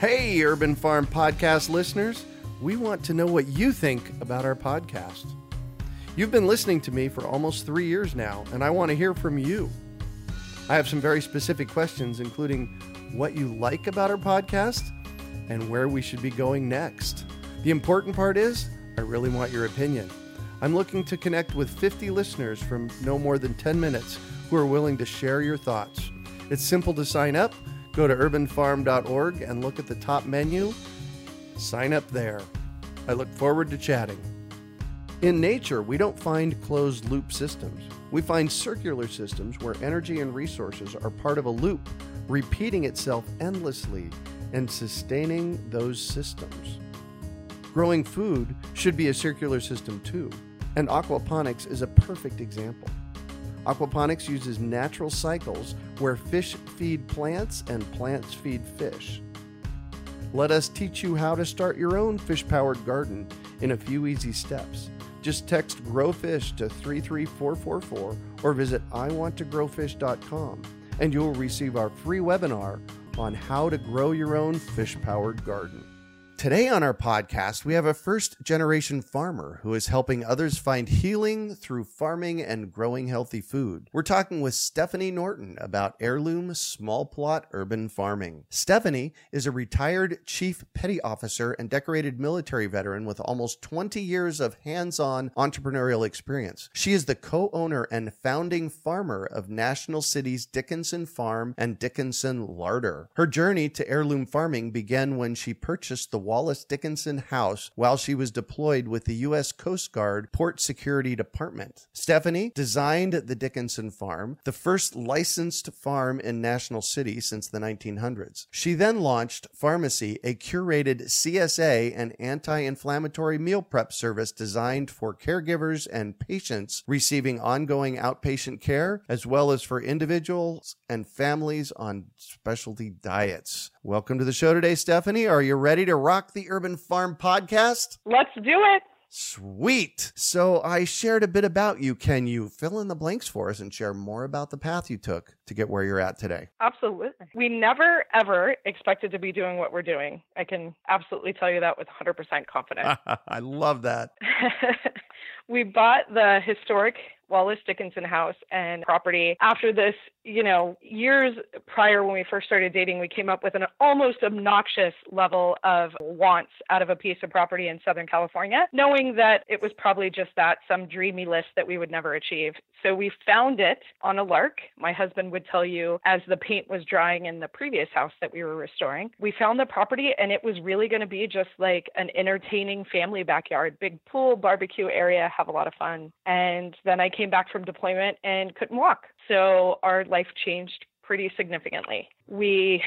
Hey, Urban Farm Podcast listeners, we want to know what you think about our podcast. You've been listening to me for almost three years now, and I want to hear from you. I have some very specific questions, including what you like about our podcast and where we should be going next. The important part is, I really want your opinion. I'm looking to connect with 50 listeners from no more than 10 minutes who are willing to share your thoughts. It's simple to sign up. Go to urbanfarm.org and look at the top menu. Sign up there. I look forward to chatting. In nature, we don't find closed loop systems. We find circular systems where energy and resources are part of a loop, repeating itself endlessly and sustaining those systems. Growing food should be a circular system too, and aquaponics is a perfect example. Aquaponics uses natural cycles where fish feed plants and plants feed fish. Let us teach you how to start your own fish powered garden in a few easy steps. Just text GrowFish to 33444 or visit iwanttogrowfish.com and you'll receive our free webinar on how to grow your own fish powered garden. Today on our podcast, we have a first generation farmer who is helping others find healing through farming and growing healthy food. We're talking with Stepheni Norton about heirloom small plot urban farming. Stepheni is a retired chief petty officer and decorated military veteran with almost 20 years of hands on entrepreneurial experience. She is the co owner and founding farmer of National City's Dickinson Farm and Dickinson Larder. Her journey to heirloom farming began when she purchased the Wallace Dickinson House while she was deployed with the U.S. Coast Guard Port Security Detachment. Stepheni designed the Dickinson Farm, the first licensed farm in National City since the 1900s. She then launched Farmacy, a curated CSA and anti inflammatory meal prep service designed for caregivers and patients receiving ongoing outpatient care, as well as for individuals and families on specialty diets. Welcome to the show today, Stepheni. Are you ready to rock the Urban Farm podcast? Let's do it. Sweet. So I shared a bit about you. Can you fill in the blanks for us and share more about the path you took to get where you're at today? Absolutely. We never, ever expected to be doing what we're doing. I can absolutely tell you that with 100% confidence. I love that. we bought the historic Wallace Dickinson house and property. After this, you know, years prior when we first started dating, we came up with an almost obnoxious level of wants out of a piece of property in Southern California, knowing that it was probably just that, some dreamy list that we would never achieve. So we found it on a lark. My husband would tell you as the paint was drying in the previous house that we were restoring. We found the property and it was really going to be just like an entertaining family backyard, big pool, barbecue area, have a lot of fun. And then I came back from deployment and couldn't walk. So our life changed pretty significantly. We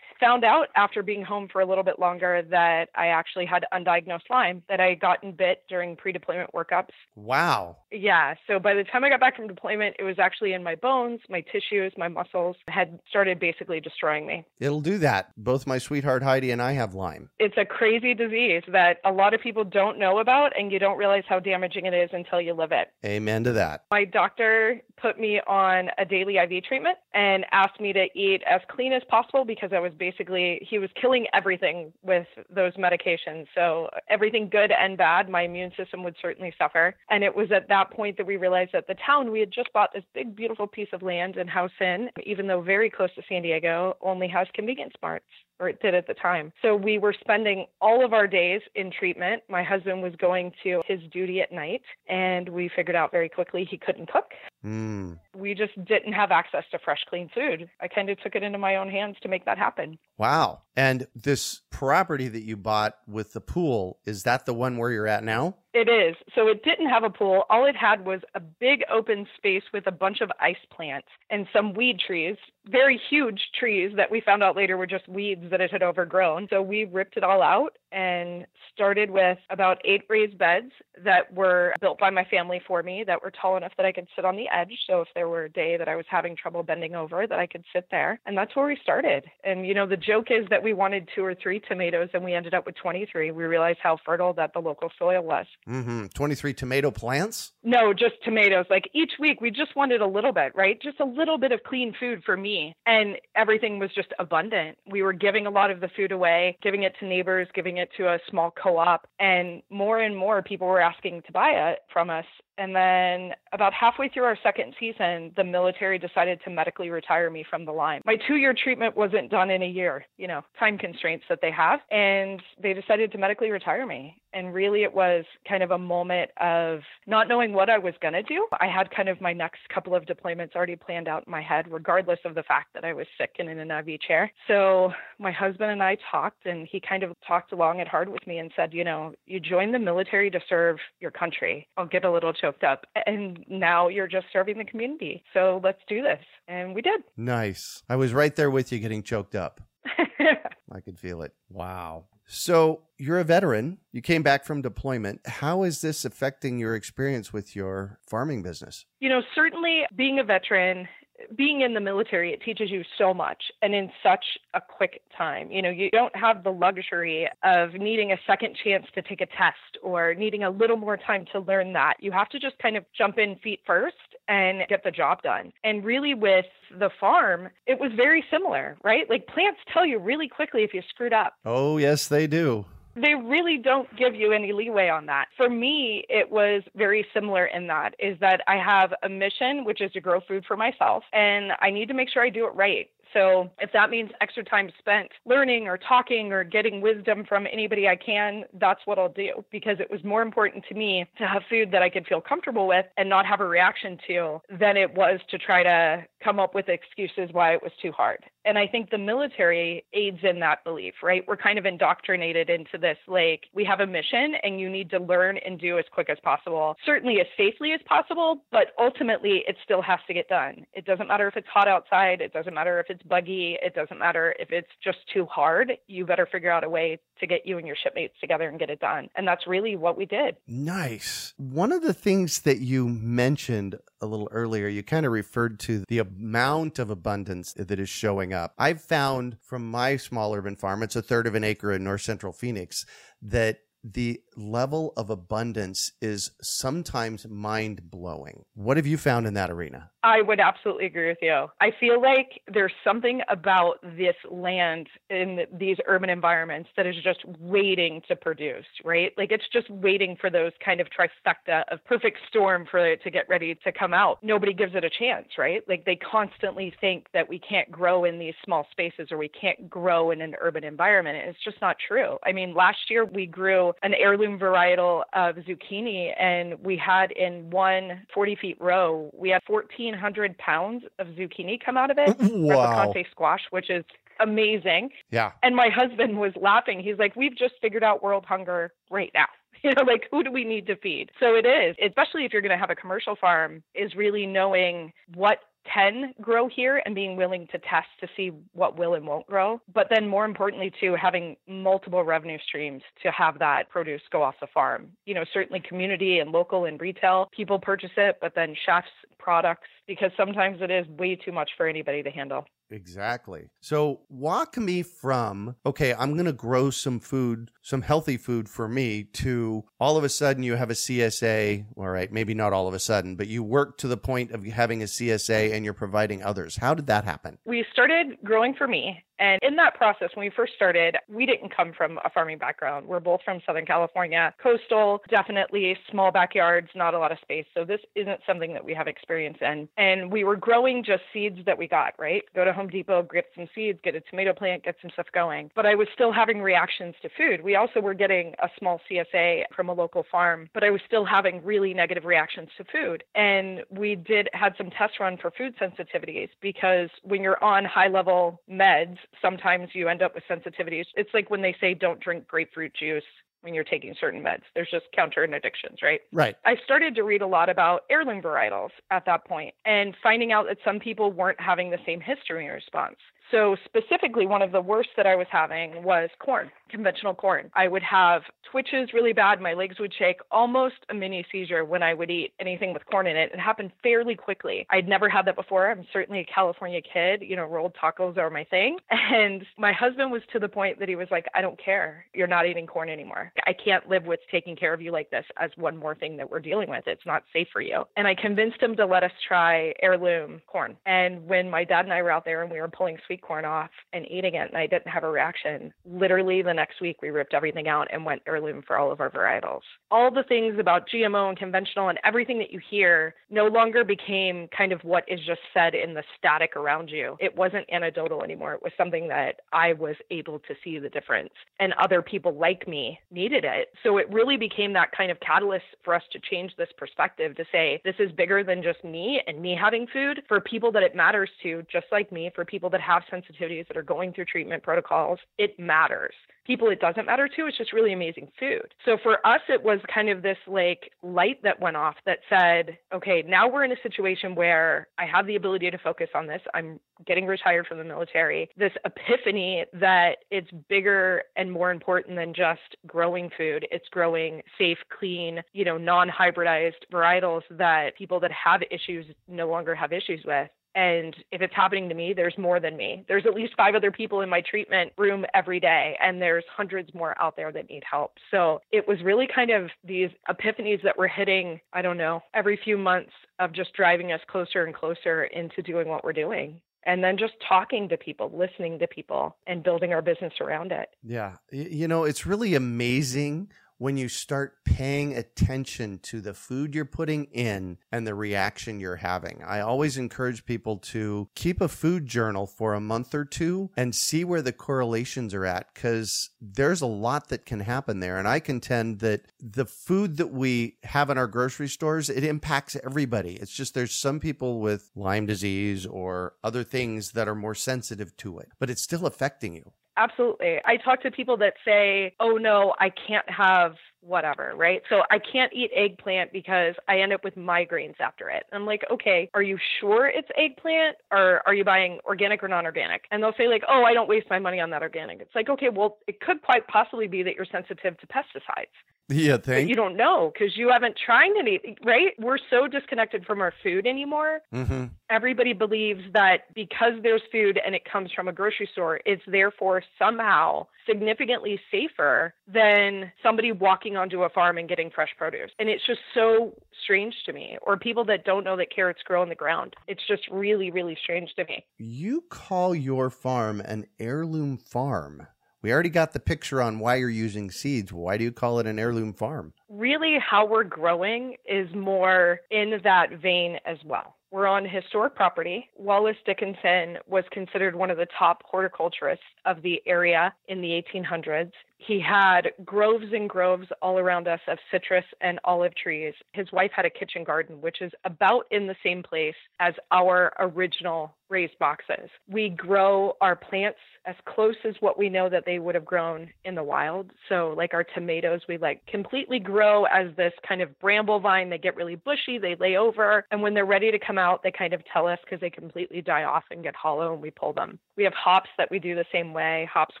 found out after being home for a little bit longer that I actually had undiagnosed Lyme, that I had gotten bit during pre deployment workups. Wow. Yeah. So by the time I got back from deployment, it was actually in my bones, my tissues, my muscles had started basically destroying me. It'll do that. Both my sweetheart Heidi and I have Lyme. It's a crazy disease that a lot of people don't know about, and you don't realize how damaging it is until you live it. Amen to that. My doctor put me on a daily IV treatment and asked me to eat as clean as possible because I was basically, he was killing everything with those medications. So everything good and bad, my immune system would certainly suffer. And it was at that point that we realized that the town, we had just bought this big, beautiful piece of land in House Inn, even though very close to San Diego, only has convenience marts or it did at the time. So we were spending all of our days in treatment. My husband was going to his duty at night, and we figured out very quickly he couldn't cook. Mm. We just didn't have access to fresh, clean food. I kind of took it into my own hands to make that happen. Wow. And this property that you bought with the pool, is that the one where you're at now? It is. So it didn't have a pool. All it had was a big open space with a bunch of ice plants and some weed trees, very huge trees that we found out later were just weeds that it had overgrown. So we ripped it all out and started with about eight raised beds that were built by my family for me that were tall enough that I could sit on the edge. So if there were a day that I was having trouble bending over, that I could sit there. And that's where we started. And, you know, the joke is that we wanted two or three tomatoes and we ended up with 23. We realized how fertile that the local soil was. Mm-hmm. 23 tomato plants? No, just tomatoes. Like each week, we just wanted a little bit, right? Just a little bit of clean food for me. And everything was just abundant. We were giving a lot of the food away, giving it to neighbors, giving it to a small co op. And more and more people were asking to buy it from us. And then about halfway through our second season, the military decided to medically retire me from the line. My two year treatment wasn't done in a year, you know, time constraints that they have. And they decided to medically retire me. And really, it was kind of a moment of not knowing what I was going to do. I had kind of my next couple of deployments already planned out in my head, regardless of the fact that I was sick and in an IV chair. So my husband and I talked, and he kind of talked long and hard with me and said, You know, you joined the military to serve your country. I'll get a little choked up. And now you're just serving the community. So let's do this. And we did. Nice. I was right there with you getting choked up. I could feel it. Wow. So you're a veteran. You came back from deployment. How is this affecting your experience with your farming business? You know, certainly being a veteran being in the military, it teaches you so much and in such a quick time. You know, you don't have the luxury of needing a second chance to take a test or needing a little more time to learn that. You have to just kind of jump in feet first and get the job done. And really, with the farm, it was very similar, right? Like plants tell you really quickly if you screwed up. Oh, yes, they do they really don't give you any leeway on that. For me, it was very similar in that is that I have a mission, which is to grow food for myself, and I need to make sure I do it right. So if that means extra time spent learning or talking or getting wisdom from anybody I can, that's what I'll do because it was more important to me to have food that I could feel comfortable with and not have a reaction to than it was to try to come up with excuses why it was too hard. And I think the military aids in that belief, right? We're kind of indoctrinated into this like, we have a mission and you need to learn and do as quick as possible, certainly as safely as possible, but ultimately it still has to get done. It doesn't matter if it's hot outside, it doesn't matter if it's buggy, it doesn't matter if it's just too hard. You better figure out a way to get you and your shipmates together and get it done. And that's really what we did. Nice. One of the things that you mentioned a little earlier, you kind of referred to the amount of abundance that is showing up. I've found from my small urban farm, it's a third of an acre in north central Phoenix, that the level of abundance is sometimes mind blowing. What have you found in that arena? I would absolutely agree with you. I feel like there's something about this land in these urban environments that is just waiting to produce, right? Like it's just waiting for those kind of trifecta of perfect storm for it to get ready to come out. Nobody gives it a chance, right? Like they constantly think that we can't grow in these small spaces or we can't grow in an urban environment. It's just not true. I mean, last year we grew an heirloom varietal of zucchini and we had in one 40 feet row, we had 1,400 pounds of zucchini come out of it. Wow. squash, which is amazing. Yeah. And my husband was laughing. He's like, we've just figured out world hunger right now. You know, like who do we need to feed? So it is, especially if you're going to have a commercial farm, is really knowing what can grow here and being willing to test to see what will and won't grow. But then more importantly too, having multiple revenue streams to have that produce go off the farm. You know, certainly community and local and retail, people purchase it, but then chefs, products, because sometimes it is way too much for anybody to handle. Exactly. So walk me from, okay, I'm going to grow some food, some healthy food for me to all of a sudden you have a CSA. All right. Maybe not all of a sudden, but you work to the point of having a CSA and you're providing others. How did that happen? We started growing for me And in that process, when we first started, we didn't come from a farming background. We're both from Southern California, coastal, definitely small backyards, not a lot of space. So this isn't something that we have experience in. And we were growing just seeds that we got, right? Go to Home Depot, get some seeds, get a tomato plant, get some stuff going. But I was still having reactions to food. We also were getting a small CSA from a local farm, but I was still having really negative reactions to food. And we did had some tests run for food sensitivities because when you're on high level meds, sometimes you end up with sensitivities. It's like when they say don't drink grapefruit juice when you're taking certain meds. There's just counter addictions, right? Right. I started to read a lot about heirloom varietals at that point and finding out that some people weren't having the same histamine response. So, specifically, one of the worst that I was having was corn, conventional corn. I would have twitches really bad. My legs would shake, almost a mini seizure when I would eat anything with corn in it. It happened fairly quickly. I'd never had that before. I'm certainly a California kid. You know, rolled tacos are my thing. And my husband was to the point that he was like, I don't care. You're not eating corn anymore. I can't live with taking care of you like this as one more thing that we're dealing with. It's not safe for you. And I convinced him to let us try heirloom corn. And when my dad and I were out there and we were pulling sweet corn off and eating it and I didn't have a reaction. Literally the next week we ripped everything out and went heirloom for all of our varietals. All the things about GMO and conventional and everything that you hear no longer became kind of what is just said in the static around you. It wasn't anecdotal anymore. It was something that I was able to see the difference and other people like me needed it. So it really became that kind of catalyst for us to change this perspective to say this is bigger than just me and me having food for people that it matters to just like me for people that have sensitivities that are going through treatment protocols, it matters. People it doesn't matter to, it's just really amazing food. So for us, it was kind of this like light that went off that said, okay, now we're in a situation where I have the ability to focus on this. I'm getting retired from the military. This epiphany that it's bigger and more important than just growing food. It's growing safe, clean, you know, non hybridized varietals that people that have issues no longer have issues with. And if it's happening to me, there's more than me. There's at least five other people in my treatment room every day, and there's hundreds more out there that need help. So it was really kind of these epiphanies that were hitting, I don't know, every few months of just driving us closer and closer into doing what we're doing and then just talking to people, listening to people, and building our business around it. Yeah. You know, it's really amazing when you start paying attention to the food you're putting in and the reaction you're having. I always encourage people to keep a food journal for a month or two and see where the correlations are at because there's a lot that can happen there. And I contend that the food that we have in our grocery stores, it impacts everybody. It's just there's some people with Lyme disease or other things that are more sensitive to it, but it's still affecting you. Absolutely. I talk to people that say, oh no, I can't have whatever, right? So I can't eat eggplant because I end up with migraines after it. I'm like, okay, are you sure it's eggplant or are you buying organic or non organic? And they'll say, like, oh, I don't waste my money on that organic. It's like, okay, well, it could quite possibly be that you're sensitive to pesticides. Yeah, thank you don't know because you haven't tried any, right? We're so disconnected from our food anymore. Mm-hmm. Everybody believes that because there's food and it comes from a grocery store, it's therefore somehow significantly safer than somebody walking onto a farm and getting fresh produce. And it's just so strange to me. Or people that don't know that carrots grow in the ground. It's just really, really strange to me. You call your farm an heirloom farm. We already got the picture on why you're using seeds. Why do you call it an heirloom farm? Really, how we're growing is more in that vein as well. We're on historic property. Wallace Dickinson was considered one of the top horticulturists of the area in the 1800s. He had groves and groves all around us of citrus and olive trees. His wife had a kitchen garden, which is about in the same place as our original raised boxes. We grow our plants as close as what we know that they would have grown in the wild. So, like our tomatoes, we like completely grow as this kind of bramble vine. They get really bushy, they lay over, and when they're ready to come out, they kind of tell us because they completely die off and get hollow, and we pull them. We have hops that we do the same way. Hops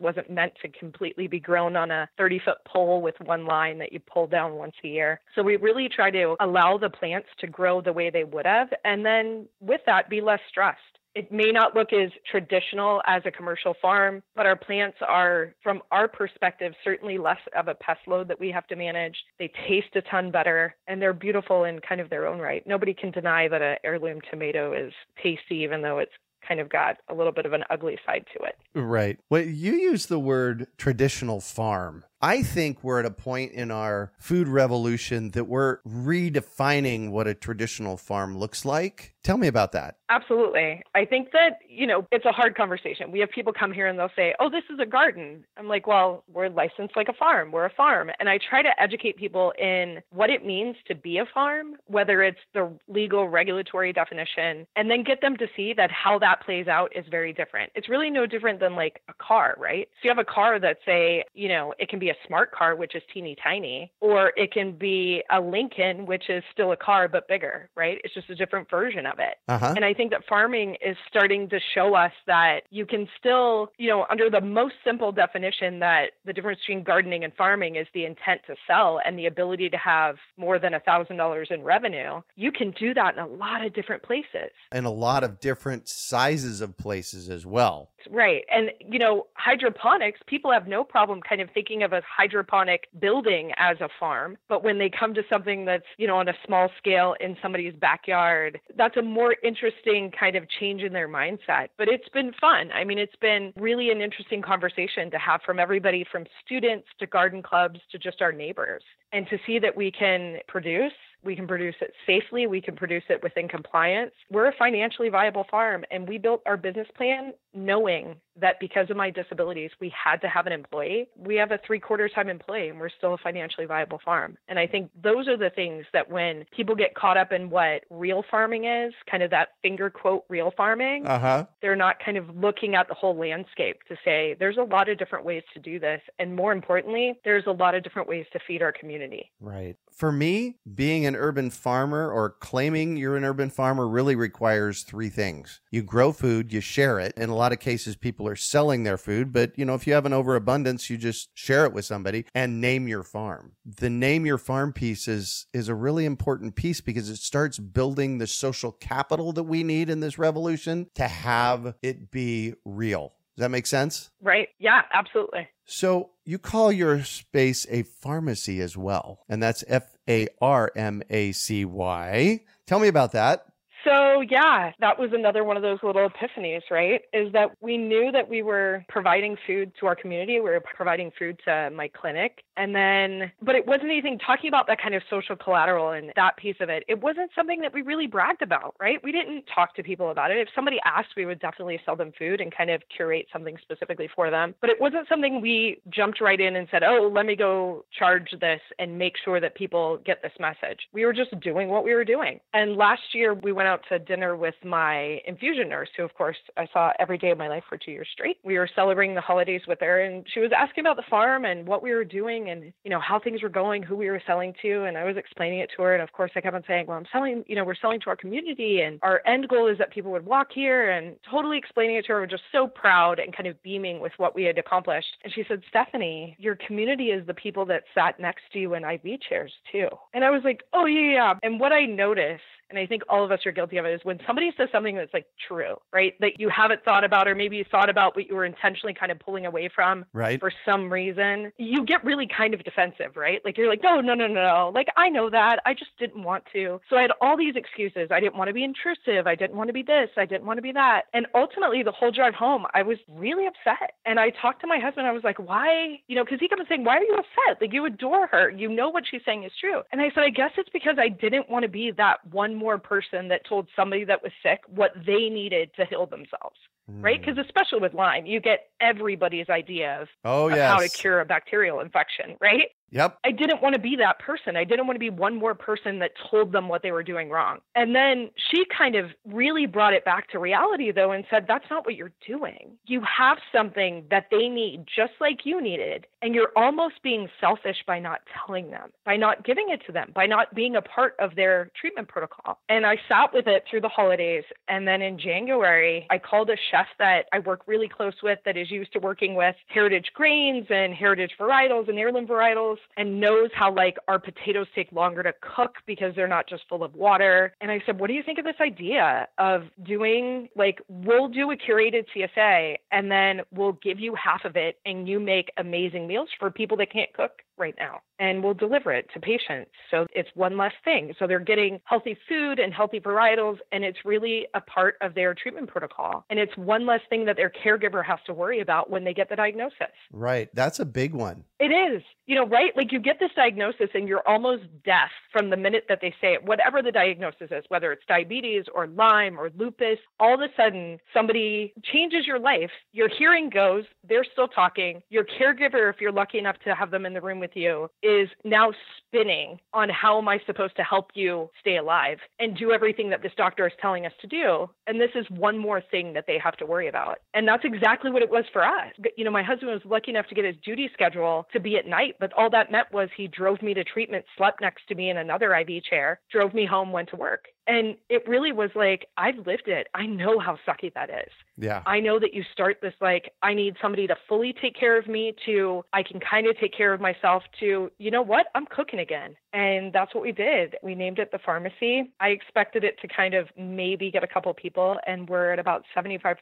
wasn't meant to completely be grown on a 30 foot pole with one line that you pull down once a year. So, we really try to allow the plants to grow the way they would have, and then with that, be less stressed. It may not look as traditional as a commercial farm, but our plants are, from our perspective, certainly less of a pest load that we have to manage. They taste a ton better and they're beautiful in kind of their own right. Nobody can deny that an heirloom tomato is tasty, even though it's kind of got a little bit of an ugly side to it. Right. Well, you use the word traditional farm. I think we're at a point in our food revolution that we're redefining what a traditional farm looks like. Tell me about that. Absolutely. I think that, you know, it's a hard conversation. We have people come here and they'll say, oh, this is a garden. I'm like, well, we're licensed like a farm. We're a farm. And I try to educate people in what it means to be a farm, whether it's the legal regulatory definition, and then get them to see that how that plays out is very different. It's really no different than like a car, right? So you have a car that say, you know, it can be a smart car, which is teeny tiny, or it can be a Lincoln, which is still a car but bigger, right? It's just a different version of it. Uh-huh. And I think that farming is starting to show us that you can still, you know, under the most simple definition that the difference between gardening and farming is the intent to sell and the ability to have more than a thousand dollars in revenue. You can do that in a lot of different places. And a lot of different sizes of places as well. Right. And, you know, hydroponics, people have no problem kind of thinking of a hydroponic building as a farm. But when they come to something that's, you know, on a small scale in somebody's backyard, that's a more interesting kind of change in their mindset. But it's been fun. I mean, it's been really an interesting conversation to have from everybody from students to garden clubs to just our neighbors and to see that we can produce we can produce it safely. We can produce it within compliance. We're a financially viable farm, and we built our business plan knowing that because of my disabilities, we had to have an employee. We have a three quarter time employee, and we're still a financially viable farm. And I think those are the things that when people get caught up in what real farming is, kind of that finger quote real farming, Uh-huh. they're not kind of looking at the whole landscape to say there's a lot of different ways to do this. And more importantly, there's a lot of different ways to feed our community. Right. For me, being an urban farmer or claiming you're an urban farmer really requires three things. You grow food, you share it. In a lot of cases, people are selling their food, but you know, if you have an overabundance, you just share it with somebody and name your farm. The name your farm piece is, is a really important piece because it starts building the social capital that we need in this revolution to have it be real. Does that make sense? Right? Yeah, absolutely. So you call your space a Farmacy as well, and that's F A R M A C Y. Tell me about that. So, yeah, that was another one of those little epiphanies, right? Is that we knew that we were providing food to our community, we were providing food to my clinic. And then, but it wasn't anything talking about that kind of social collateral and that piece of it. It wasn't something that we really bragged about, right? We didn't talk to people about it. If somebody asked, we would definitely sell them food and kind of curate something specifically for them. But it wasn't something we jumped right in and said, oh, let me go charge this and make sure that people get this message. We were just doing what we were doing. And last year, we went out to dinner with my infusion nurse, who, of course, I saw every day of my life for two years straight. We were celebrating the holidays with her, and she was asking about the farm and what we were doing and, you know, how things were going, who we were selling to. And I was explaining it to her. And of course, I kept on saying, well, I'm selling, you know, we're selling to our community, and our end goal is that people would walk here and totally explaining it to her, just so proud and kind of beaming with what we had accomplished. And she said, Stepheni, your community is the people that sat next to you in IV chairs, too. And I was like, oh, yeah, yeah. And what I noticed and I think all of us are guilty of it, is when somebody says something that's like true, right? That you haven't thought about, or maybe you thought about, but you were intentionally kind of pulling away from Right. for some reason, you get really kind of defensive, right? Like you're like, no, no, no, no, no. Like I know that. I just didn't want to. So I had all these excuses. I didn't want to be intrusive. I didn't want to be this. I didn't want to be that. And ultimately, the whole drive home, I was really upset. And I talked to my husband. I was like, why? You know, because he kept saying, why are you upset? Like you adore her. You know what she's saying is true. And I said, I guess it's because I didn't want to be that one more person that told somebody that was sick what they needed to heal themselves. Right? Mm. Because especially with Lyme, you get everybody's idea of Oh, of yes. how to cure a bacterial infection, right? Yep. I didn't want to be that person. I didn't want to be one more person that told them what they were doing wrong. And then she kind of really brought it back to reality, though, and said, That's not what you're doing. You have something that they need, just like you needed. And you're almost being selfish by not telling them, by not giving it to them, by not being a part of their treatment protocol. And I sat with it through the holidays. And then in January, I called a chef that I work really close with that is used to working with heritage grains and heritage varietals and heirloom varietals and knows how like our potatoes take longer to cook because they're not just full of water. And I said, What do you think of this idea of doing like we'll do a curated CSA and then we'll give you half of it and you make amazing meals for people that can't cook? Right now and we'll deliver it to patients. So it's one less thing. So they're getting healthy food and healthy varietals, and it's really a part of their treatment protocol. And it's one less thing that their caregiver has to worry about when they get the diagnosis. Right. That's a big one. It is. You know, right? Like you get this diagnosis and you're almost deaf from the minute that they say it, whatever the diagnosis is, whether it's diabetes or Lyme or lupus, all of a sudden somebody changes your life. Your hearing goes, they're still talking. Your caregiver, if you're lucky enough to have them in the room with you, is now spinning on how am I supposed to help you stay alive and do everything that this doctor is telling us to do. And this is one more thing that they have to worry about. And that's exactly what it was for us. You know, my husband was lucky enough to get his duty schedule to be at night, but all that meant was he drove me to treatment, slept next to me in another IV chair, drove me home, went to work. And it really was like, I've lived it. I know how sucky that is. Yeah. I know that you start this like, I need somebody to fully take care of me, to I can kind of take care of myself, to, you know what, I'm cooking again. And that's what we did. We named it the Farmacy. I expected it to kind of maybe get a couple people, and we're at about 75%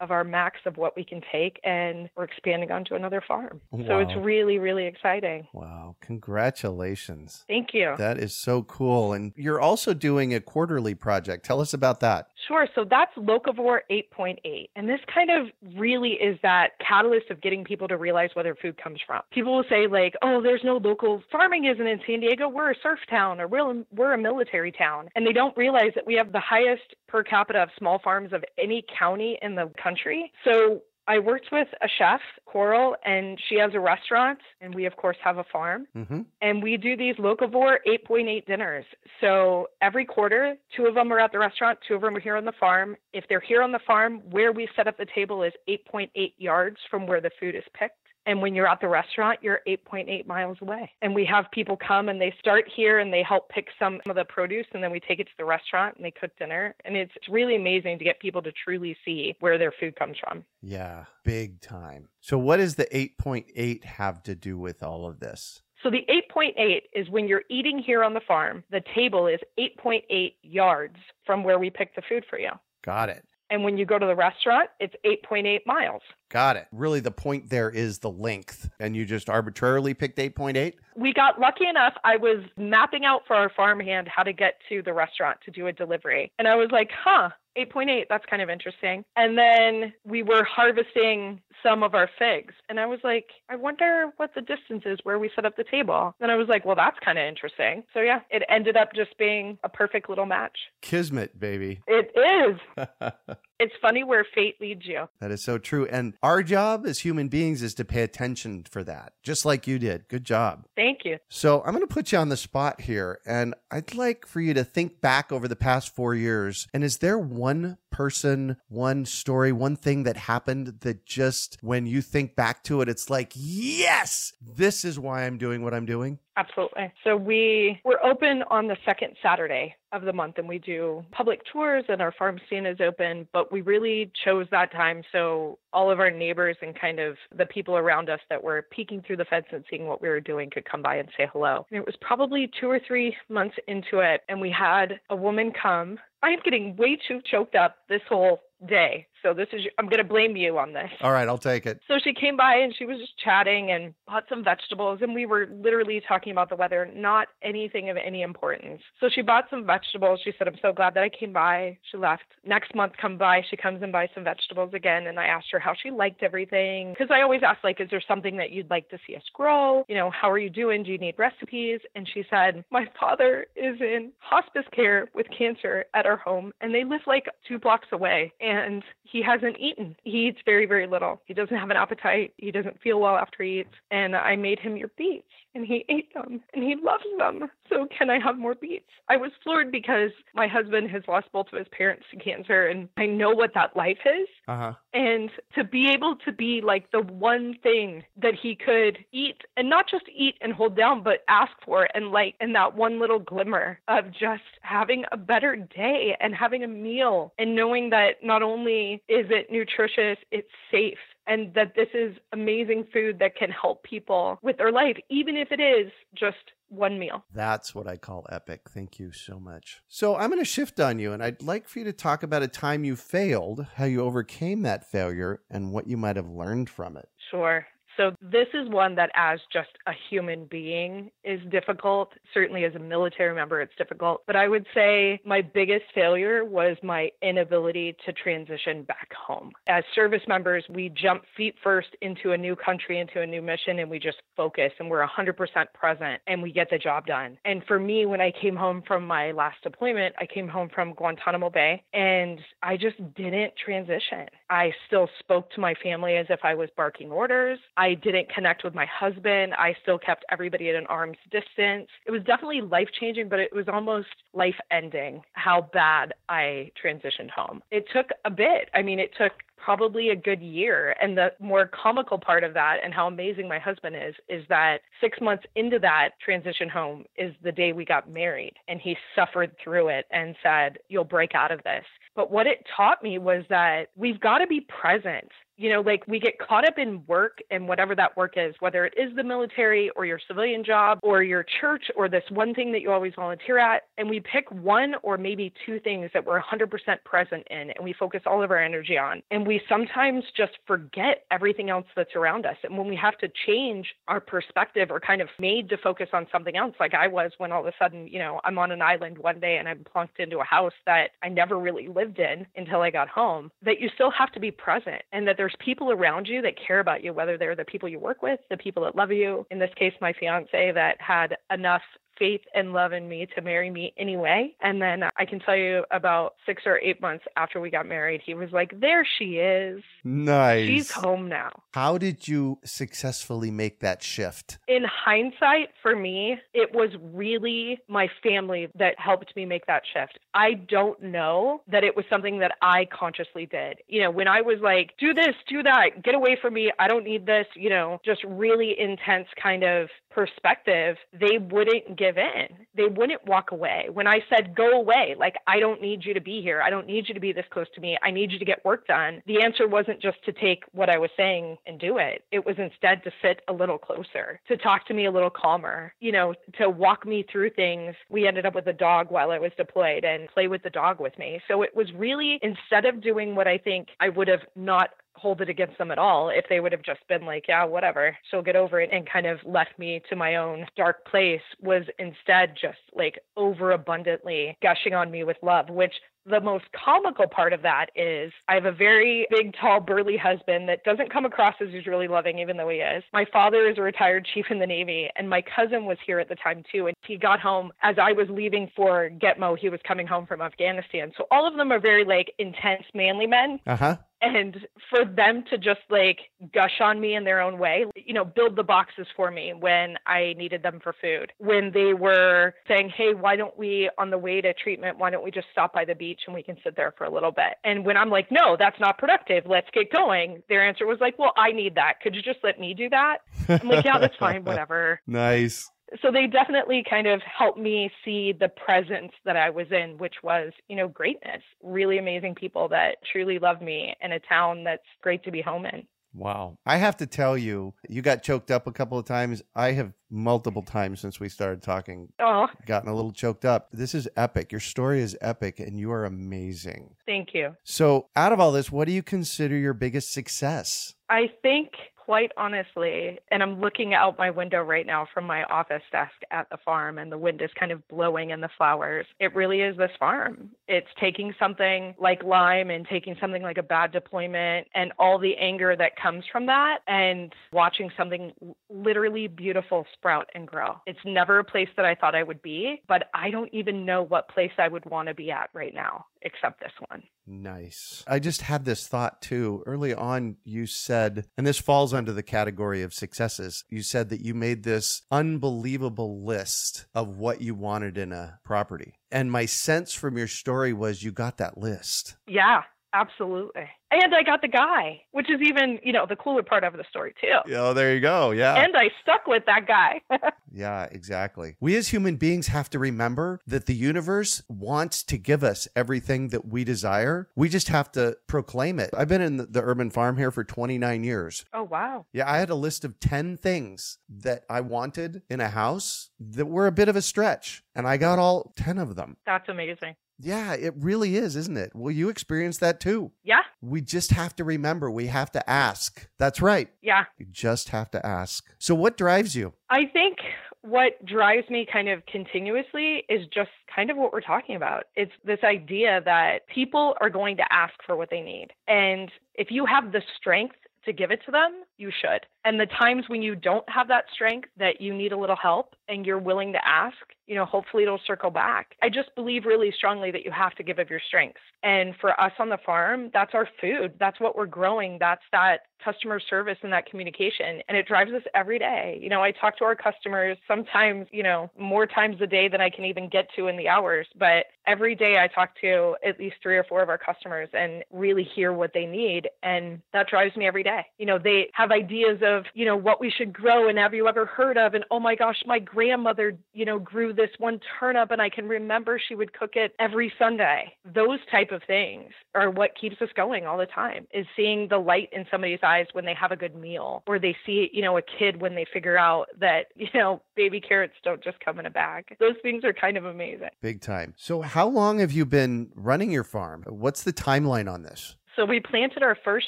of our max of what we can take, and we're expanding onto another farm. So it's really, really exciting. Wow. Congratulations. Thank you. That is so cool. And you're also doing a quarterly project. Tell us about that. Sure. So that's Locavore 8.8. And this kind of really is that catalyst of getting people to realize where their food comes from. People will say, like, oh, there's no local farming isn't in San Diego. We're a surf town or we're, we're a military town. And they don't realize that we have the highest per capita of small farms of any county in the country. So I worked with a chef, Coral, and she has a restaurant, and we, of course, have a farm Mm-hmm. and we do these locavore 8.8 dinners. So every quarter, two of them are at the restaurant, two of them are here on the farm. If they're here on the farm, where we set up the table is 8.8 yards from where the food is picked. And when you're at the restaurant, you're 8.8 miles away. And we have people come and they start here and they help pick some of the produce, and then we take it to the restaurant and they cook dinner. And it's really amazing to get people to truly see where their food comes from. Yeah. Big time. So, what does the 8.8 have to do with all of this? So the 8.8 is when you're eating here on the farm, the table is 8.8 yards from where we pick the food for you. Got it. And when you go to the restaurant, it's 8.8 miles. Got it. Really, the point there is the length. And you just arbitrarily picked 8.8? We got lucky enough. I was mapping out for our farmhand how to get to the restaurant to do a delivery. And I was like, huh, 8.8, that's kind of interesting. And then we were harvesting some of our figs. And I was like, I wonder what the distance is where we set up the table. Then I was like, well, that's kind of interesting. So yeah, it ended up just being a perfect little match. Kismet, baby. It is. It's funny where fate leads you. That is so true. And our job as human beings is to pay attention for that, just like you did. Good job. Thank you. So I'm going to put you on the spot here, and I'd like for you to think back over the past four years. And is there one person, one story, one thing that happened that just when you think back to it, it's like, yes, this is why I'm doing what I'm doing? Absolutely. So we we're open on the second Saturday of the month and we do public tours and our farm stand is open, but we really chose that time so all of our neighbors and kind of the people around us that were peeking through the fence and seeing what we were doing could come by and say hello. And it was probably 2 or 3 months into it and we had a woman come. I'm getting way too choked up this whole day. So this is I'm going to blame you on this. All right, I'll take it. So she came by and she was just chatting and bought some vegetables. And we were literally talking about the weather, not anything of any importance. So she bought some vegetables. She said, I'm so glad that I came by. She left. Next month, come by. She comes and buys some vegetables again. And I asked her how she liked everything. Because I always ask, like, is there something that you'd like to see us grow? You know, how are you doing? Do you need recipes? And she said, My father is in hospice care with cancer at our home. And they live like two blocks away. And he hasn't eaten. He eats very, very little. He doesn't have an appetite. He doesn't feel well after he eats. And I made him your beets and he ate them and he loves them. So can I have more beets? I was floored because my husband has lost both of his parents to cancer and I know what that life is. Uh huh. And to be able to be like the one thing that he could eat and not just eat and hold down, but ask for and like, and that one little glimmer of just having a better day and having a meal and knowing that not only is it nutritious, it's safe and that this is amazing food that can help people with their life, even if it is just one meal. That's what I call epic. Thank you so much. So I'm going to shift on you, and I'd like for you to talk about a time you failed, how you overcame that failure, and what you might have learned from it. Sure. So this is one that, as just a human being, is difficult. Certainly, as a military member, it's difficult. But I would say my biggest failure was my inability to transition back home. As service members, we jump feet first into a new country, into a new mission, and we just focus and we're 100% present and we get the job done. And for me, when I came home from my last deployment, I came home from Guantanamo Bay and I just didn't transition. I still spoke to my family as if I was barking orders. I didn't connect with my husband. I still kept everybody at an arm's distance. It was definitely life changing, but it was almost life ending how bad I transitioned home. It took a bit. I mean, it took probably a good year. And the more comical part of that and how amazing my husband is, is that six months into that transition home is the day we got married. And he suffered through it and said, You'll break out of this. But what it taught me was that we've got to be present you know, like we get caught up in work and whatever that work is, whether it is the military or your civilian job or your church or this one thing that you always volunteer at. And we pick one or maybe two things that we're 100% present in and we focus all of our energy on. And we sometimes just forget everything else that's around us. And when we have to change our perspective or kind of made to focus on something else, like I was when all of a sudden, you know, I'm on an island one day and I'm plunked into a house that I never really lived in until I got home, that you still have to be present and that there's people around you that care about you, whether they're the people you work with, the people that love you. In this case, my fiance that had enough faith and love in me to marry me anyway. And then I can tell you about six or eight months after we got married, he was like, There she is. Nice. She's home now. How did you successfully make that shift? In hindsight, for me, it was really my family that helped me make that shift. I don't know that it was something that I consciously did. You know, when I was like, Do this, do that, get away from me, I don't need this, you know, just really intense kind of perspective, they wouldn't give in. They wouldn't walk away. When I said, go away, like, I don't need you to be here. I don't need you to be this close to me. I need you to get work done. The answer wasn't just to take what I was saying and do it. It was instead to sit a little closer, to talk to me a little calmer, you know, to walk me through things. We ended up with a dog while I was deployed and play with the dog with me. So it was really, instead of doing what I think I would have not hold it against them at all if they would have just been like, yeah, whatever, she'll get over it and kind of left me to my own dark place was instead just like overabundantly gushing on me with love, which the most comical part of that is I have a very big, tall, burly husband that doesn't come across as he's really loving, even though he is. My father is a retired chief in the Navy, and my cousin was here at the time too. And he got home as I was leaving for Gitmo. He was coming home from Afghanistan. So all of them are very like intense, manly men. Uh huh and for them to just like gush on me in their own way you know build the boxes for me when i needed them for food. When they were saying hey why don't we on the way to treatment why don't we just stop by the beach and we can sit there for a little bit? And when i'm like no that's not productive. Let's get going their answer was like well i need that. Could you just let me do that? I'm like yeah that's fine whatever. Nice so they definitely kind of helped me see the presence that I was in, which was, you know, greatness, really amazing people that truly love me in a town that's great to be home in. Wow. I have to tell you, you got choked up a couple of times. I have multiple times since we started talking oh. gotten a little choked up. This is epic. Your story is epic and you are amazing. Thank you. So, out of all this, what do you consider your biggest success? I think quite honestly, and I'm looking out my window right now from my office desk at the farm, and the wind is kind of blowing in the flowers. It really is this farm. It's taking something like Lyme and taking something like a bad deployment and all the anger that comes from that, and watching something literally beautiful sprout and grow. It's never a place that I thought I would be, but I don't even know what place I would want to be at right now except this one. Nice. I just had this thought too. Early on, you said, and this falls under the category of successes, you said that you made this unbelievable list of what you wanted in a property. And my sense from your story was you got that list. Yeah, absolutely. And I got the guy, which is even, you know, the cooler part of the story too. Oh, there you go. Yeah. And I stuck with that guy. yeah, exactly. We as human beings have to remember that the universe wants to give us everything that we desire. We just have to proclaim it. I've been in the, the urban farm here for 29 years. Oh, wow. Yeah, I had a list of 10 things that I wanted in a house that were a bit of a stretch, and I got all 10 of them. That's amazing. Yeah, it really is, isn't it? Well, you experienced that too. Yeah. We just have to remember, we have to ask. That's right. Yeah. You just have to ask. So, what drives you? I think what drives me kind of continuously is just kind of what we're talking about. It's this idea that people are going to ask for what they need. And if you have the strength to give it to them, you should. And the times when you don't have that strength, that you need a little help and you're willing to ask, you know, hopefully it'll circle back. I just believe really strongly that you have to give of your strengths. And for us on the farm, that's our food. That's what we're growing. That's that customer service and that communication. And it drives us every day. You know, I talk to our customers sometimes, you know, more times a day than I can even get to in the hours. But every day I talk to at least three or four of our customers and really hear what they need. And that drives me every day. You know, they have ideas of, you know, what we should grow and have you ever heard of? And oh my gosh, my grandmother, you know, grew this one turnip and I can remember she would cook it every Sunday. Those type of things are what keeps us going all the time is seeing the light in somebody's eyes when they have a good meal or they see, you know, a kid when they figure out that, you know, baby carrots don't just come in a bag. Those things are kind of amazing. Big time. So, how long have you been running your farm? What's the timeline on this? So we planted our first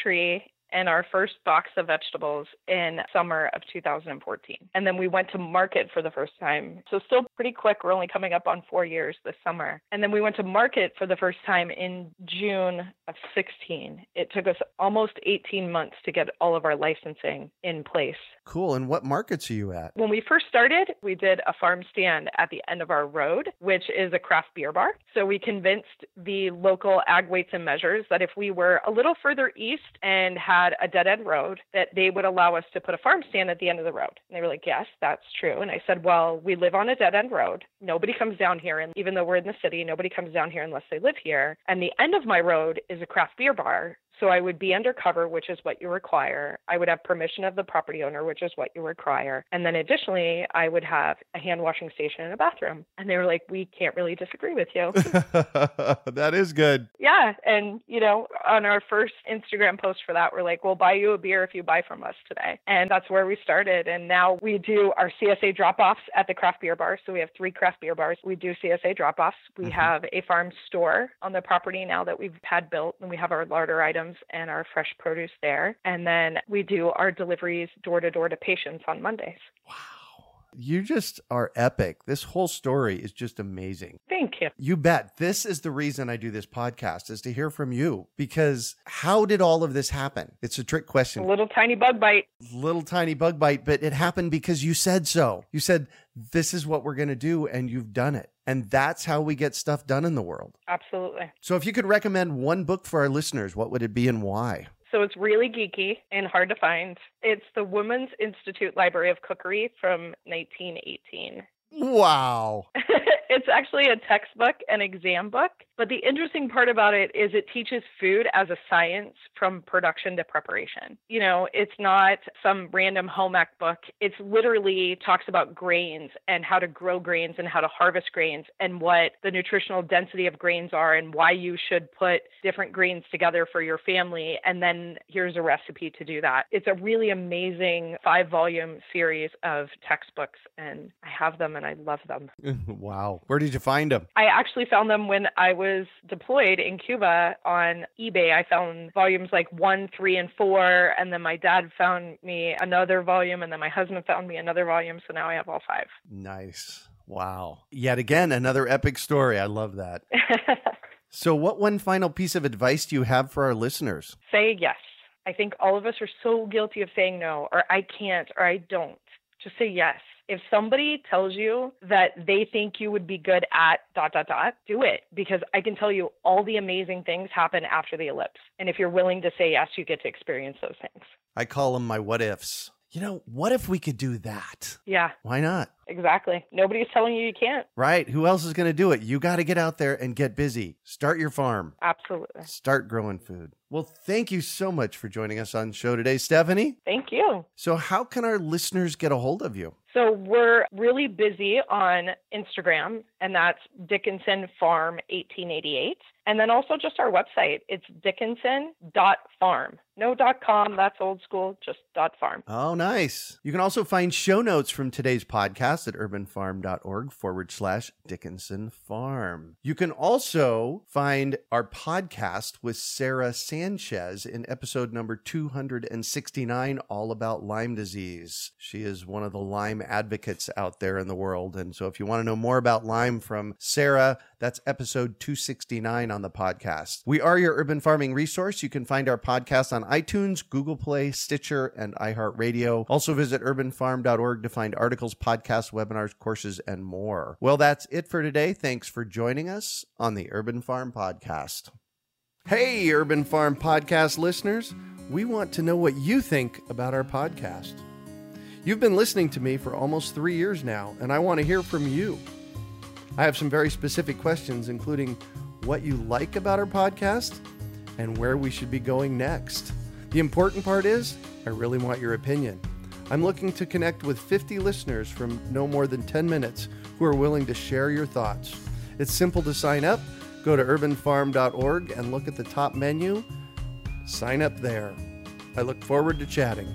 tree and our first box of vegetables in summer of 2014. And then we went to market for the first time. So still pretty quick. We're only coming up on 4 years this summer. And then we went to market for the first time in June of 16. It took us almost 18 months to get all of our licensing in place. Cool. And what markets are you at? When we first started, we did a farm stand at the end of our road, which is a craft beer bar. So we convinced the local ag weights and measures that if we were a little further east and had a dead end road, that they would allow us to put a farm stand at the end of the road. And they were like, yes, that's true. And I said, well, we live on a dead end road. Nobody comes down here. And even though we're in the city, nobody comes down here unless they live here. And the end of my road is a craft beer bar. So I would be undercover, which is what you require. I would have permission of the property owner, which is what you require. And then additionally, I would have a hand washing station and a bathroom. And they were like, we can't really disagree with you. that is good. Yeah. And, you know, on our first Instagram post for that, we're like, we'll buy you a beer if you buy from us today. And that's where we started. And now we do our CSA drop offs at the craft beer bar. So we have three craft beer bars. We do CSA drop offs. We mm-hmm. have a farm store on the property now that we've had built, and we have our larder items and our fresh produce there. And then we do our deliveries door to door to patients on Mondays. Wow. You just are epic. This whole story is just amazing. Thank you. You bet. This is the reason I do this podcast is to hear from you because how did all of this happen? It's a trick question. A little tiny bug bite. Little tiny bug bite, but it happened because you said so. You said this is what we're going to do and you've done it. And that's how we get stuff done in the world. Absolutely. So if you could recommend one book for our listeners, what would it be and why? So it's really geeky and hard to find. It's the Women's Institute Library of Cookery from 1918. Wow. it's actually a textbook an exam book. But the interesting part about it is it teaches food as a science from production to preparation. You know, it's not some random home ec book. It's literally talks about grains and how to grow grains and how to harvest grains and what the nutritional density of grains are and why you should put different grains together for your family. And then here's a recipe to do that. It's a really amazing five volume series of textbooks, and I have them and I love them. wow. Where did you find them? I actually found them when I was was deployed in Cuba on eBay, I found volumes like one, three, and four. And then my dad found me another volume. And then my husband found me another volume. So now I have all five. Nice. Wow. Yet again, another epic story. I love that. so, what one final piece of advice do you have for our listeners? Say yes. I think all of us are so guilty of saying no, or I can't, or I don't. Just say yes if somebody tells you that they think you would be good at dot dot dot, do it because I can tell you all the amazing things happen after the ellipse. And if you're willing to say yes, you get to experience those things. I call them my what ifs. You know, what if we could do that? Yeah. Why not? Exactly. Nobody's telling you you can't. Right. Who else is going to do it? You got to get out there and get busy. Start your farm. Absolutely. Start growing food. Well, thank you so much for joining us on show today, Stepheni. Thank you. So, how can our listeners get a hold of you? So we're really busy on Instagram, and that's Dickinson Farm 1888. And then also just our website. It's dickinson.farm. No dot com, that's old school, just dot farm. Oh, nice. You can also find show notes from today's podcast at urbanfarm.org forward slash Dickinson Farm. You can also find our podcast with Sarah Sanchez in episode number 269, all about Lyme disease. She is one of the Lyme advocates out there in the world. And so if you want to know more about Lyme from Sarah, that's episode 269 on the podcast. We are your urban farming resource. You can find our podcast on iTunes, Google Play, Stitcher, and iHeartRadio. Also visit urbanfarm.org to find articles, podcasts, webinars, courses, and more. Well, that's it for today. Thanks for joining us on the Urban Farm Podcast. Hey, Urban Farm Podcast listeners. We want to know what you think about our podcast. You've been listening to me for almost three years now, and I want to hear from you. I have some very specific questions, including what you like about our podcast and where we should be going next. The important part is, I really want your opinion. I'm looking to connect with 50 listeners from no more than 10 minutes who are willing to share your thoughts. It's simple to sign up. Go to urbanfarm.org and look at the top menu. Sign up there. I look forward to chatting.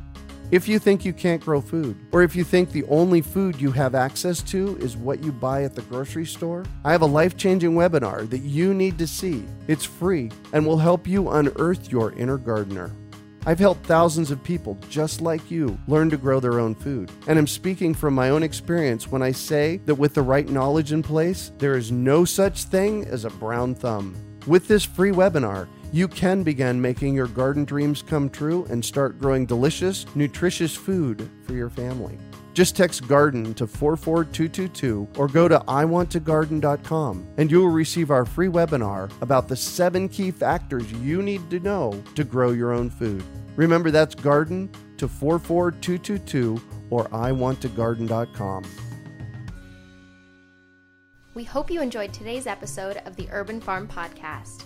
If you think you can't grow food, or if you think the only food you have access to is what you buy at the grocery store, I have a life changing webinar that you need to see. It's free and will help you unearth your inner gardener. I've helped thousands of people just like you learn to grow their own food. And I'm speaking from my own experience when I say that with the right knowledge in place, there is no such thing as a brown thumb. With this free webinar, you can begin making your garden dreams come true and start growing delicious, nutritious food for your family. Just text garden to 44222 or go to iwanttogarden.com and you will receive our free webinar about the seven key factors you need to know to grow your own food. Remember, that's garden to 44222 or iwanttogarden.com. We hope you enjoyed today's episode of the Urban Farm Podcast.